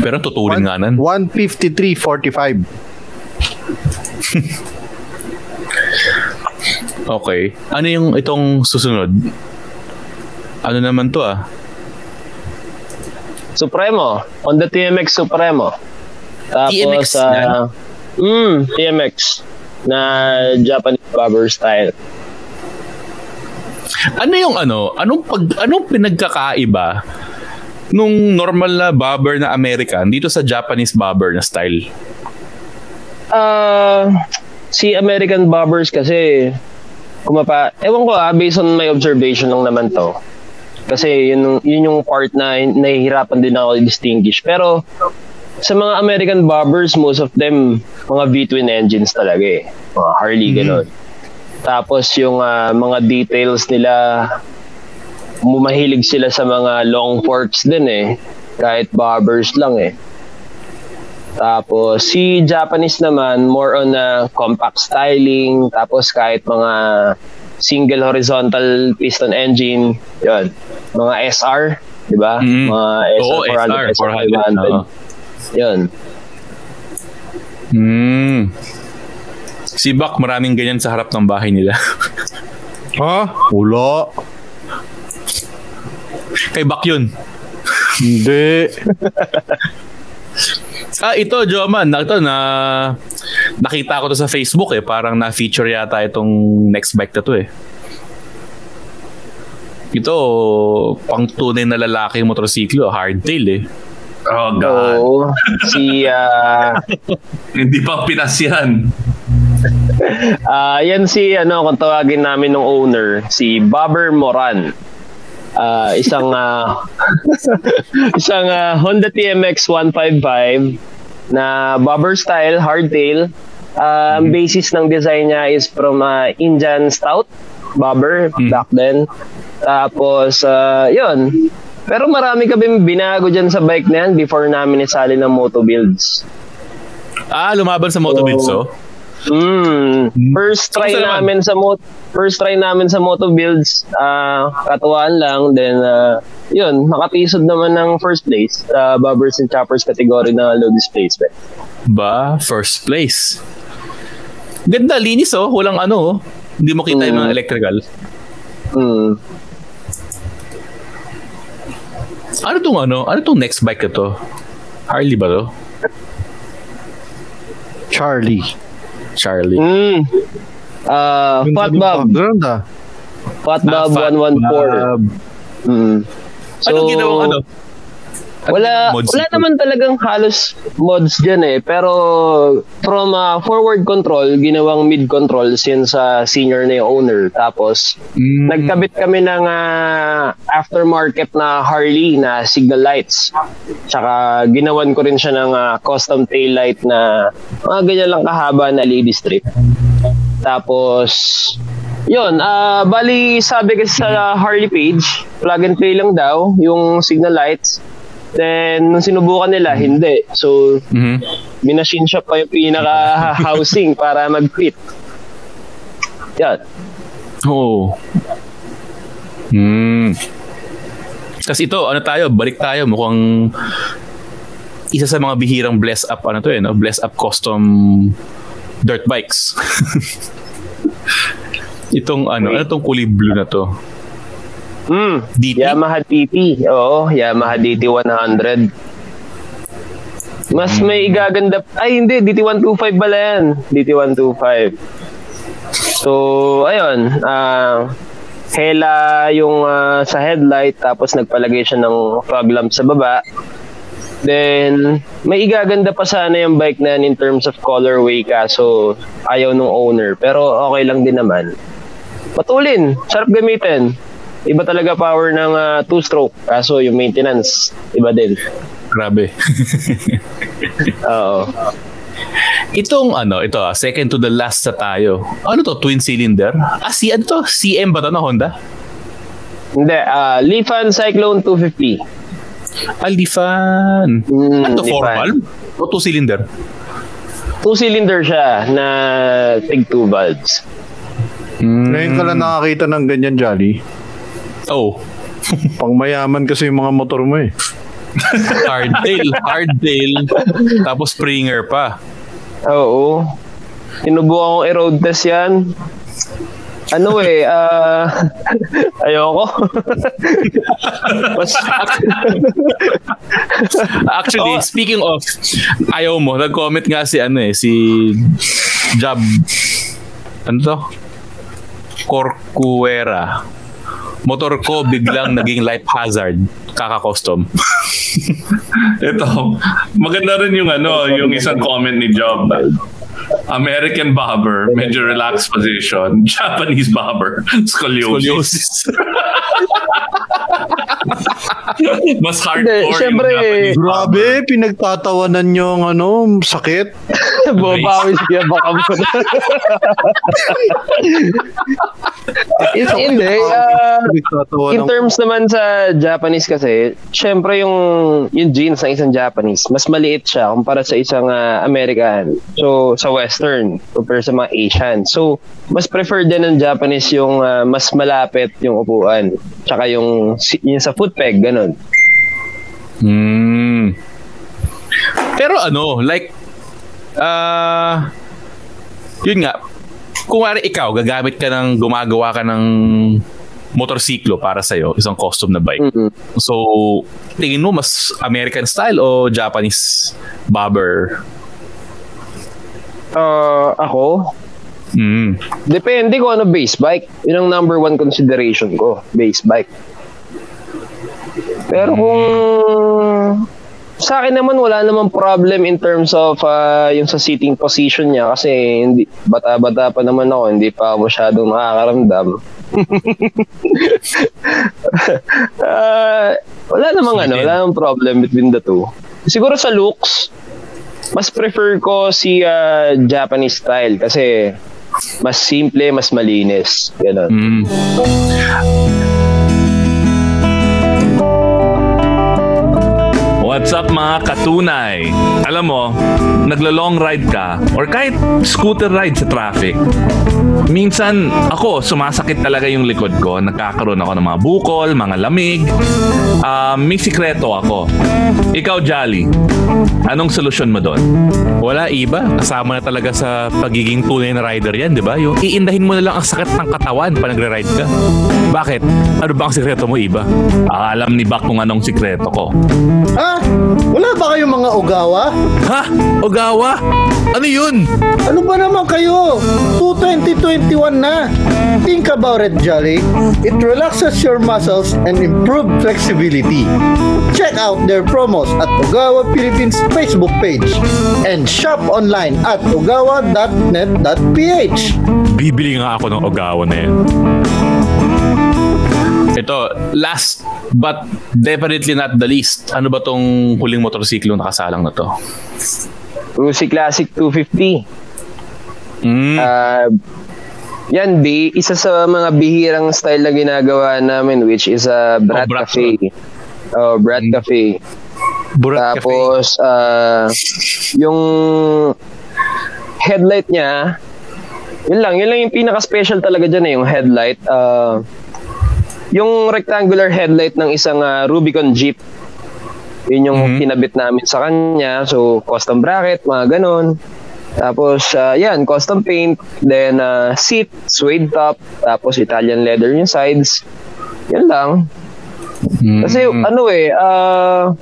Pero tuturin nga nan. 153.45. Okay. Ano yung itong susunod? Ano naman to ah? Supremo. Honda TMX Supremo. Tapos, TMX ah, yan? mm, TMX na Japanese bobber style. Ano yung ano? Anong pag anong pinagkakaiba nung normal na bobber na American dito sa Japanese bobber na style? Ah, si American Bobbers kasi kumapa, ewan ko ah, based on my observation lang naman to. Kasi yun, yun yung part na nahihirapan din ako i-distinguish. Pero sa mga American Bobbers, most of them, mga V-twin engines talaga eh. Mga Harley, gano'n. Tapos yung ah, mga details nila, mumahilig sila sa mga long forks din eh. Kahit bobbers lang eh. Tapos si Japanese naman more on a compact styling tapos kahit mga single horizontal piston engine, 'yon. Mga SR, 'di ba? Mm. Mga Oo, SR 400, SR, SR 400, oo. 500. 'Yon. Hmm. Si Bak, maraming ganyan sa harap ng bahay nila. Ha? Wala. Kay Bak yun. Hindi. Ah, ito, Joman. Na, ito, na, nakita ko to sa Facebook eh. Parang na-feature yata itong next bike na to eh. Ito, pang tunay na lalaki yung motorsiklo, hardtail eh. Oh, God. Oo. si ah Hindi pa Pinas yan. ah, yan si ano kung tawagin namin ng owner, si Bobber Moran. Ah, isang ah, isang ah, Honda TMX 155 na bobber style hardtail. Ah, Ang basis ng design niya is from ah, Indian Stout bobber back then. Tapos ah, yun. Pero marami kami binago dyan sa bike na yan before namin isali ng moto builds. Ah, lumaban sa Motobuilds oh. Mm. First try Kamusta naman? namin sa mo first try namin sa moto builds, ah katuwaan lang then ah, yun, nakatisod naman ng first place sa Bobbers and Choppers category na low displacement. Ba, first place. Ganda, linis oh. Walang ano oh. Hindi mo kita yung mga Mm. electrical. Mm. Ano tong ano? Ano tong next bike na to? Harley ba to? Charlie. Charlie. Mm. Ah, Fat Bob. Fat Ah, Bob Fat 114. Mm. Anong ginawang ano? Wala, wala naman talagang halos mods dyan eh. Pero from ah, forward control, ginawang mid control since sa senior na yung owner. Tapos, Mm. nagkabit kami ng ah, aftermarket na Harley na signal lights. Tsaka ginawan ko rin siya ng ah, custom tail light na mga ganyan lang kahaba na lady strip. Tapos, yun, ah bali sabi kasi sa Harley page, plug and play lang daw yung signal lights. Then, nung sinubukan nila, hindi. So, Mhm. minachine shop pa yung pinaka-housing para mag-fit. Yan. Oo. Hmm. Tapos ito, ano tayo, balik tayo. Mukhang isa sa mga bihirang bless up, ano to eh, no? Bless up custom dirt bikes. Itong ano, ano tong kulay blue na to? Mm. DT? Yamaha DT. Oo, Yamaha DT 100. Mas may igaganda. Ay, hindi. DT 125 pala yan. DT 125. So, ayun. ah hela yung ah, sa headlight tapos nagpalagay siya ng fog lamp sa baba. Then, may igaganda pa sana yung bike na yan in terms of colorway kaso ayaw nung owner. Pero okay lang din naman. Patulin. Sarap gamitin. Iba talaga power ng ah, two-stroke. Kaso yung maintenance, iba din. Grabe. Oo. Itong ano, ito ah, second to the last na tayo. Ano to, twin cylinder? Ah, si ano to? CM ba to na Honda? Hindi, ah Lifan Cyclone 250. Alifan. Mm, ano to, four Lifan. valve? O two cylinder? Two-cylinder siya na tig two valves. Ngayon ka lang nakakita ng ganyan, Jolly. Oh, Pang mayaman kasi yung mga motor mo eh. hardtail, hardtail. Tapos Springer pa. Oo. Sinubukan kong i-road test yan. Ano eh, ah ayoko. Mas, Actually, speaking of, ayaw mo, nag-comment nga si ano eh, si Jab, ano to? Corcuera. Motor ko biglang naging life hazard. Kaka-custom. Ito, maganda rin yung ano, yung isang comment ni Job. American bobber, medyo relaxed position. Japanese bobber, scoliosis. Scoliosis. Mas Hindi, hardcore yung syempre, Japanese Grabe, pinagtatawanan nyo ang ano, sakit. Bumabawi siya baka mo. Is- Hindi, Pinagtatawanan in terms naman sa Japanese kasi, syempre yung yung jeans ng isang Japanese, mas maliit siya kumpara sa isang ah, American. So, sa Western, compare sa mga Asian. So, mas preferred din ng Japanese yung ah, mas malapit yung upuan. Tsaka yung, yung sa foot peg, ganun. Hmm. Pero ano, like, ah, yun nga, kung wari ikaw, gagamit ka ng, gumagawa ka ng motorsiklo para sa'yo, isang custom na bike. Mm-mm. So, tingin mo mas American style o Japanese bobber? Ah, ako, Mm. Depende kung ano base bike. Yun ang number one consideration ko, base bike. Pero kung sa akin naman wala namang problem in terms of ah, yung sa seating position niya kasi hindi bata-bata pa naman ako, hindi pa ako masyadong nakakaramdam. Ah, wala namang ano, wala namang problem between the two. Siguro sa looks, mas prefer ko si ah, Japanese style kasi mas simple, mas malinis. Ganun. Mm. What's up mga katunay? Alam mo, naglo-long ride ka or kahit scooter ride sa traffic. Minsan ako, sumasakit talaga yung likod ko. Nagkakaroon ako ng mga bukol, mga lamig. Ah, may sikreto ako. Ikaw, Jolly, anong solusyon mo doon? Wala iba. Kasama na talaga sa pagiging tunay na rider yan, di ba? Yung iindahin mo na lang ang sakit ng katawan pa nagre-ride ka. Bakit? Ano ba ang sikreto mo, iba? Alam ni Bak kung anong sikreto ko. Ah, wala ba kayong mga ugawa? Ha? Ogawa? Ano yun? Ano ba naman kayo? 2021 na. Think about it, Jolly. It relaxes your muscles and improve flexibility. Check out their promos at Ogawa Philippines Facebook page and shop online at ogawa.net.ph. Bibili nga ako ng Ogawa na yan. Ito, last but definitely not the least. Ano ba tong huling motorsiklo nakasalang na to? Rusi Classic 250. Mm. Ah, yan, B, isa sa mga bihirang style na ginagawa namin which is a Brat Oh, Brat Cafe. Oh, Brat Cafe. Burat Cafe. Tapos, ah, yung headlight niya, yun lang, yun lang yung pinaka-special talaga dyan eh, yung headlight. Ah, yung rectangular headlight ng isang ah, Rubicon Jeep. Yun yung Mhm. kinabit namin sa kanya. So, custom bracket, mga ganon. Tapos, ah, yan, custom paint. Then, ah, seat, suede top. Tapos, Italian leather yung sides. Yan lang. Mm. Kasi ano eh, ah,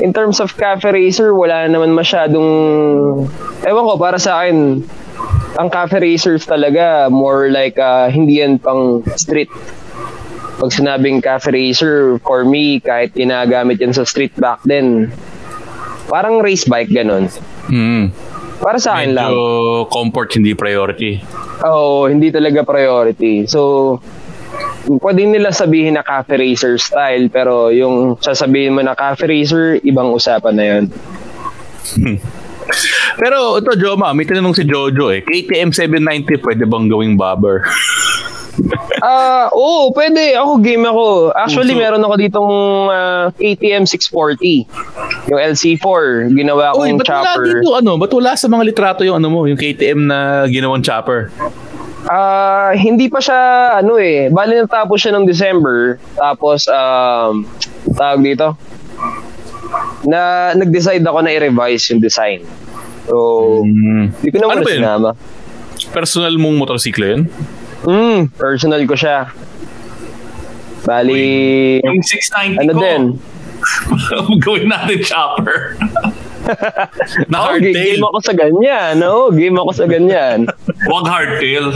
in terms of cafe racer, wala naman masyadong, ewan ko, para sa akin, ang cafe racers talaga, more like, ah, hindi yan pang street. Pag sinabing cafe racer, for me, kahit ginagamit yan sa street back then, parang race bike, ganun. Mm. Para sa akin lang. Medyo comfort hindi priority. Oo, hindi talaga priority. So, pwede nila sabihin na cafe racer style, pero yung sasabihin mo na cafe racer, ibang usapan na yun. Pero ito, Joma, may tinanong si Jojo eh. KTM 790 pwede bang gawing bobber? Ah, oo, pwede. Ako game ako. Actually, So- meron ako ditong ah, KTM 640. Yung LC4, ginawa kong ba't wala chopper. dito, ano? Ba't wala sa mga litrato yung ano mo, yung KTM na ginawang chopper? Ah, hindi pa siya ano eh. Bali natapos siya ng December. Tapos um tawag dito. Na nag-decide ako na i-revise yung design. So, Hmm. hindi ko na Ano muna ba yun? sinama. Personal mong motorsiklo yun? Hmm, personal ko siya. Bali, Yung 690 ano ko. din? Gawin natin chopper. Na Oh, hardtail. game ako sa ganyan. No, game ako sa ganyan. Huwag hardtail.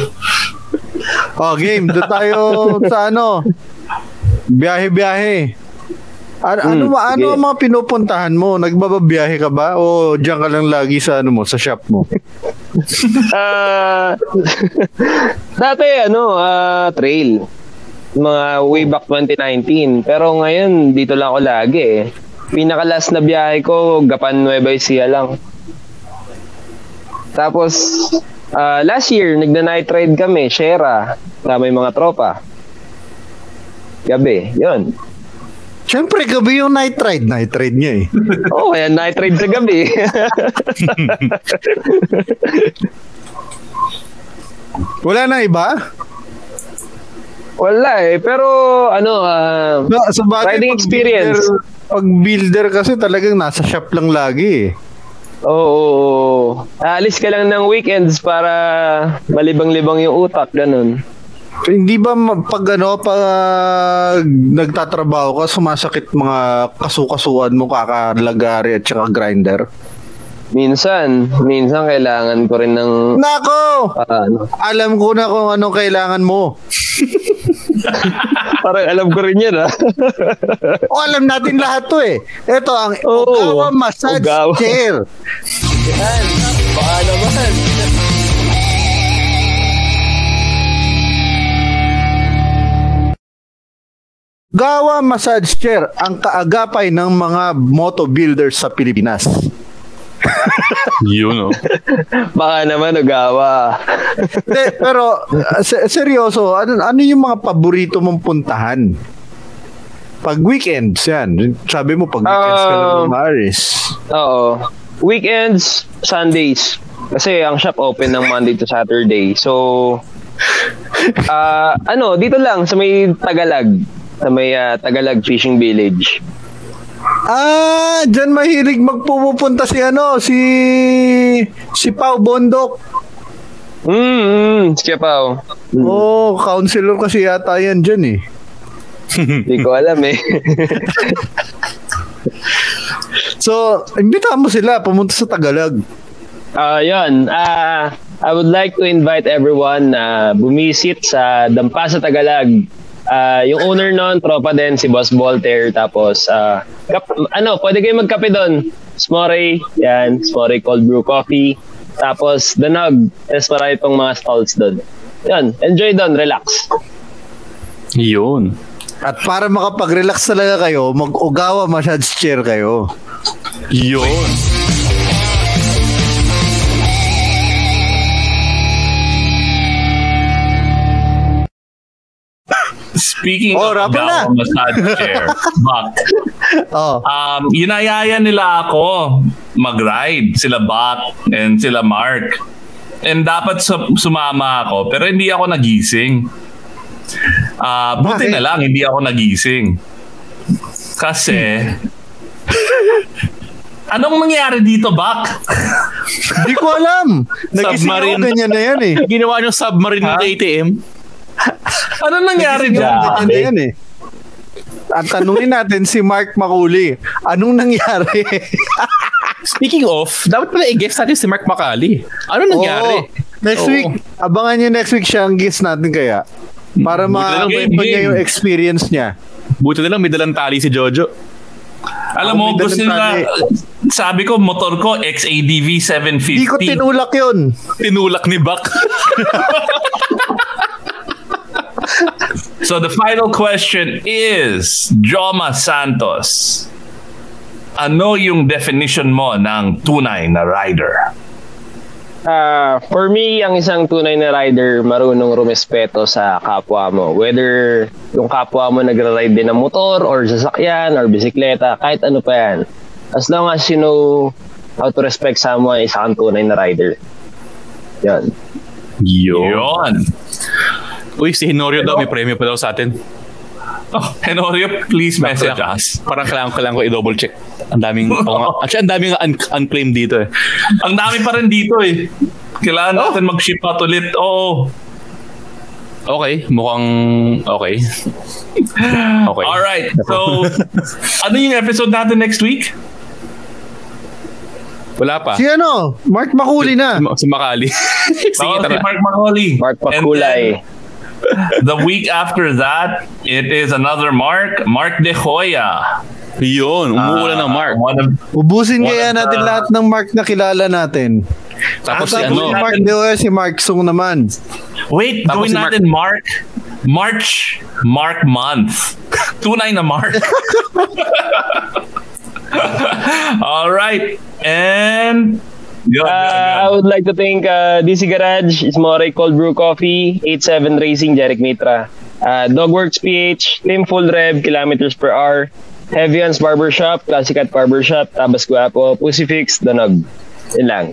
Oh, game. Doon tayo sa ano. Biyahe-biyahe. Ano, ano, Hmm, ma- ano sige. ang mga pinupuntahan mo? Nagbababiyahe ka ba? O diyan ka lang lagi sa ano mo, sa shop mo? Ah, dati ano, ah, trail. Mga way back 2019. Pero ngayon, dito lang ako lagi eh. Pinaka-last na biyahe ko, Gapan Nueva Ecija lang. Tapos, ah, last year, nagna-night ride kami, Shera. Yung mga tropa. Gabi, yun. Siyempre, gabi yung night ride. Night ride niya eh. Oo, oh, kaya night ride sa gabi. Wala na iba? Wala eh. Pero, ano, ah, No, sa bagay, Riding pag experience. Builder, pag builder kasi talagang nasa shop lang lagi eh. Oo. Aalis ka lang ng weekends para malibang-libang yung utak, ganun. Hindi ba pag ano, pag nagtatrabaho ka, sumasakit mga kasukasuan mo, kakalagari at saka grinder? Minsan, minsan kailangan ko rin ng Nako! ah, ano, Alam ko na kung anong kailangan mo. parang alam ko rin yan ah. O alam natin lahat to eh. Ito ang Oo. Ogawa Massage Ogawa. Chair. Yan, baka naman. Gawa Massage Chair ang kaagapay ng mga moto builders sa Pilipinas. Yun, oh. Baka naman ugawa. De, pero uh, se- seryoso, ano, ano yung mga paborito mong puntahan? Pag weekends yan. Sabi mo pag weekends ka lang Ah. umaris. Oo. Weekends, Sundays. Kasi ang shop open ng Monday to Saturday. So, ah ano, dito lang sa may Tagalag. Sa may ah, Tagalag Fishing Village. Ah, dyan mahilig magpupunta si ano, si si Pau Bondok. Mm, mm siya pa oh. Oh, counselor kasi yata yan dyan eh. Hindi ko alam eh. So, imbitahan mo sila pumunta sa Tagalog. Ah, yun. Ah, I would like to invite everyone na bumisit sa Dampa sa Ah, yung owner noon, tropa din, si Boss Voltaire. Tapos, ah, kap- ano, pwede kayo magkape doon. Smore, yan, Smore Cold Brew Coffee. Tapos, The Nug. Tapos marami pang mga stalls doon. Yan, enjoy doon, relax. Yun. At para makapag-relax talaga kayo, mag-ugawa massage chair kayo. Yun. Speaking Oh, of. Ogawa massage chair, Buck, Oh. um, inayaya nila ako mag-ride, sila Buck and sila Mark. And dapat su- sumama ako, pero hindi ako nagising. Ah, buti Bakit? na lang, hindi ako nagising. Kasi, anong nangyari dito, Buck? Di ko alam. Nagising ako Submarine. ganyan na yan eh. Ginawa niyong submarine ng KTM. Anong nangyari dyan? na yan eh. At tanungin natin si Mark Makuli, anong nangyari? Speaking of, dapat pala i-guess natin si Mark Macali. Ano nangyari? Oo. Next Oo. week, abangan nyo next week siya ang guest natin kaya. Para na game, niya yung experience niya. Buti na lang may dalang tali si Jojo. Alam Ako mo, gusto nila, sabi ko, motor ko, XADV 750. Hindi ko tinulak yun. Tinulak ni Buck. So the final question is, Joma Santos, ano yung definition mo ng tunay na rider? Ah, for me, ang isang tunay na rider, marunong rumespeto sa kapwa mo. Whether yung kapwa mo nagra-ride din ng motor or sasakyan or bisikleta, kahit ano pa yan. As long as you know how to respect someone, isa kang tunay na rider. Yan. Yun. Uy, si Hinorio daw, may premyo pa daw sa atin. Oh, Henorio, please message us. Parang kailangan, kailangan ko i-double check. Ang daming, oh, actually, ang daming un- unclaimed dito eh. Ang dami pa rin dito eh. Kailangan natin mag-ship out ulit. Oo. Okay, mukhang okay. Okay. Alright. So, ano yung episode natin next week? Wala pa. Si ano, Mark Makuli na. Si Makali. Sige, si tara. Mark Macaulay. Mark And Pakulay. then, the week after that, it is another Mark, Mark De Hoya. Yun, umuulan ng Mark. One of, Ubusin One kaya of natin the- lahat ng Mark na kilala natin. Tapos si ano, Si Mark De Hoya, si Mark Sung naman. wait, Tapos gawin si Mark- natin Mark. March, Mark month. Tunay na Mark. All right. And yun, yun, Uh, I would like to thank uh, DC Garage, Ismore Cold Brew Coffee, 87 Racing, Jarek Mitra, uh, Dogworks PH, Team Full Rev, Kilometers Per Hour, Heavy Hands Barbershop, Classic at Barbershop, Tabas Guapo, Pussyfix, Danog. Yun lang.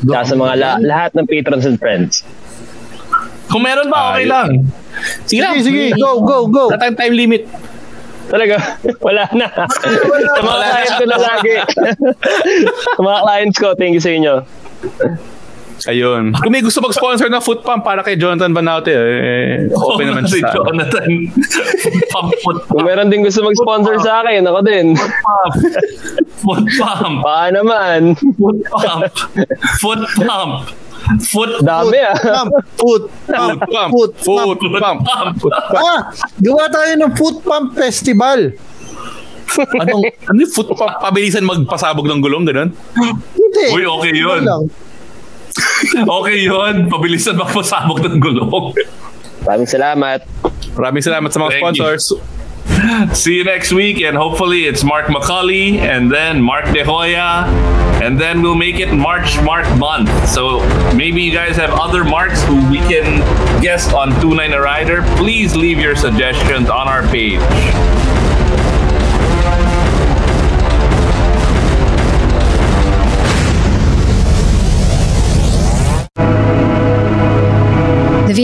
Tsaka sa mga la- lahat ng patrons and friends. Kung meron ba, okay lang. sige lang. Sige, sige, go, go, go. Wala tayong time limit. Talaga, wala na. sa mga clients ko na lagi. sa mga clients ko, thank you sa inyo. Ayun. Kung may gusto mag-sponsor ng foot pump para kay Jonathan Banaute, eh, open naman si siya. sa- Jonathan. Pamput Kung meron din gusto mag-sponsor sa akin, ako din. pump. Foot pump. Baka naman. Foot pump. Foot pump. Foot Dami ah. Pump, foot, pump, Foot pump. foot, Foot pump. pump. pump. Ah, gawa tayo ng foot pump festival. Anong, ano yung foot pump? Pabilisan magpasabog ng gulong, ganun? Hindi. Uy, okay Ano yun. Okay yun. Pabilisan magpasabog ng gulong. Maraming salamat. Maraming salamat sa mga Thank you. See you next week, and hopefully it's Mark McCauley and then Mark De Hoya, and then we'll make it March Mark month. So maybe you guys have other marks who we can guest on Tunay na Rider. Please leave your suggestions on our page.